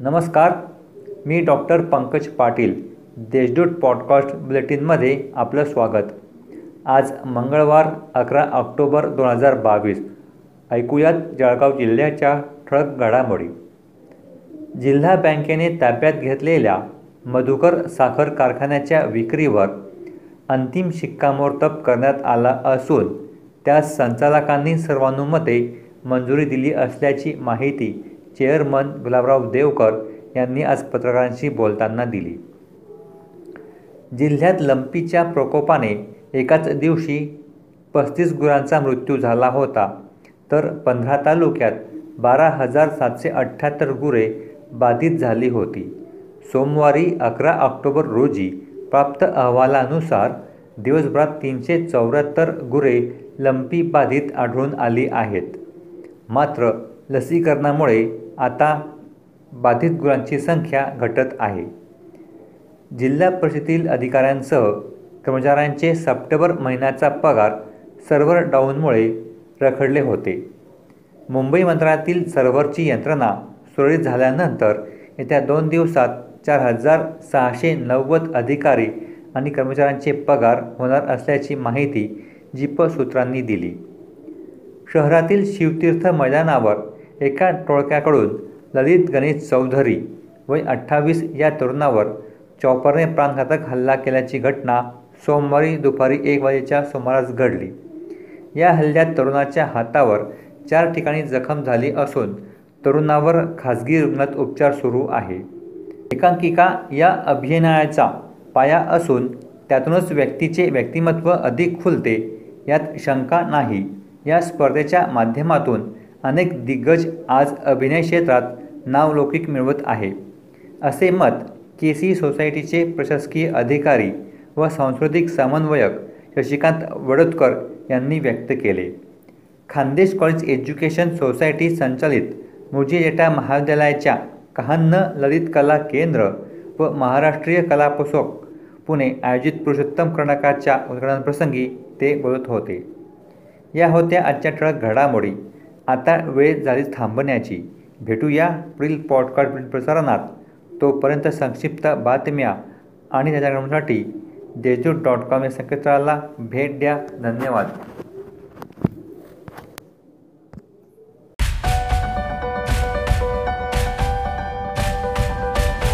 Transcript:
नमस्कार मी doctor Pankaj Patil Deshdoot podcast बुलेटिनमध्ये आपलं स्वागत. आज मंगळवार अकरा ऑक्टोबर दोन हजार बावीस. ऐकूयात जळगाव जिल्ह्याच्या ठळक घडामोडी. जिल्हा बँकेने ताब्यात घेतलेल्या मधुकर साखर कारखान्याच्या विक्रीवर अंतिम शिक्कामोर्तब करण्यात आला असून त्यास संचालकांनी सर्वानुमते मंजुरी दिली असल्याची माहिती चेअरमन गुलाबराव देवकर यांनी आज पत्रकारांशी बोलताना दिली. जिल्ह्यात लंपीच्या प्रकोपाने एकाच दिवशी पस्तीस गुरांचा मृत्यू झाला होता तर पंधरा तालुक्यात बारा हजार सातशे अठ्ठ्याहत्तर गुरे बाधित झाली होती. सोमवारी अकरा ऑक्टोबर रोजी प्राप्त अहवालानुसार दिवसभरात तीनशे चौऱ्याहत्तर गुरे लंपी बाधित आढळून आली आहेत. मात्र लसीकरणामुळे आता बाधित गुरांची संख्या घटत आहे. जिल्हा परिषदेतील अधिकाऱ्यांसह कर्मचाऱ्यांचे सप्टेंबर महिन्याचा पगार सर्व्हर डाऊनमुळे रखडले होते. मुंबई मंत्रालयातील सर्व्हरची यंत्रणा सुरळीत झाल्यानंतर येत्या दोन दिवसात चार हजार सहाशे नव्वद अधिकारी आणि कर्मचाऱ्यांचे पगार होणार असल्याची माहिती जीप सूत्रांनी दिली. शहरातील शिवतीर्थ मैदानावर एका टोळक्याकडून ललित गणेश चौधरी वय अठ्ठावीस या तरुणावर चॉपरने प्राणघातक हल्ला केल्याची घटना सोमवारी दुपारी एक वाजेच्या सुमारास घडली. या हल्ल्यात तरुणाच्या हातावर चार ठिकाणी जखम झाली असून तरुणावर खाजगी रुग्णात उपचार सुरू आहे. एकांकिका या अभिनयाचा पाया असून त्यातूनच व्यक्तीचे व्यक्तिमत्व अधिक खुलते यात शंका नाही. या स्पर्धेच्या माध्यमातून अनेक दिग्गज आज अभिनय क्षेत्रात नावलौकिक मिळवत आहे. असे मत के सी सोसायटीचे प्रशासकीय अधिकारी व सांस्कृतिक समन्वयक शशिकांत वडोदकर यांनी व्यक्त केले. खानदेश कॉलेज एज्युकेशन सोसायटी संचालित मुजिजेटा महाविद्यालयाच्या कहान्न ललित कला केंद्र व महाराष्ट्रीय कलापोषक पुणे आयोजित पुरुषोत्तम कर्णकाच्या उद्घाटनप्रसंगी ते बोलत होते. या होत्या आजच्या ठळक घडामोडी. आता वेळ झालीच थांबण्याची. भेटूया पुढील पॉडकास्ट प्रसारणात. तोपर्यंत संक्षिप्त बातम्या आणि त्याच्या देशदूत डॉट कॉम या संकेतस्थळाला भेट द्या. धन्यवाद.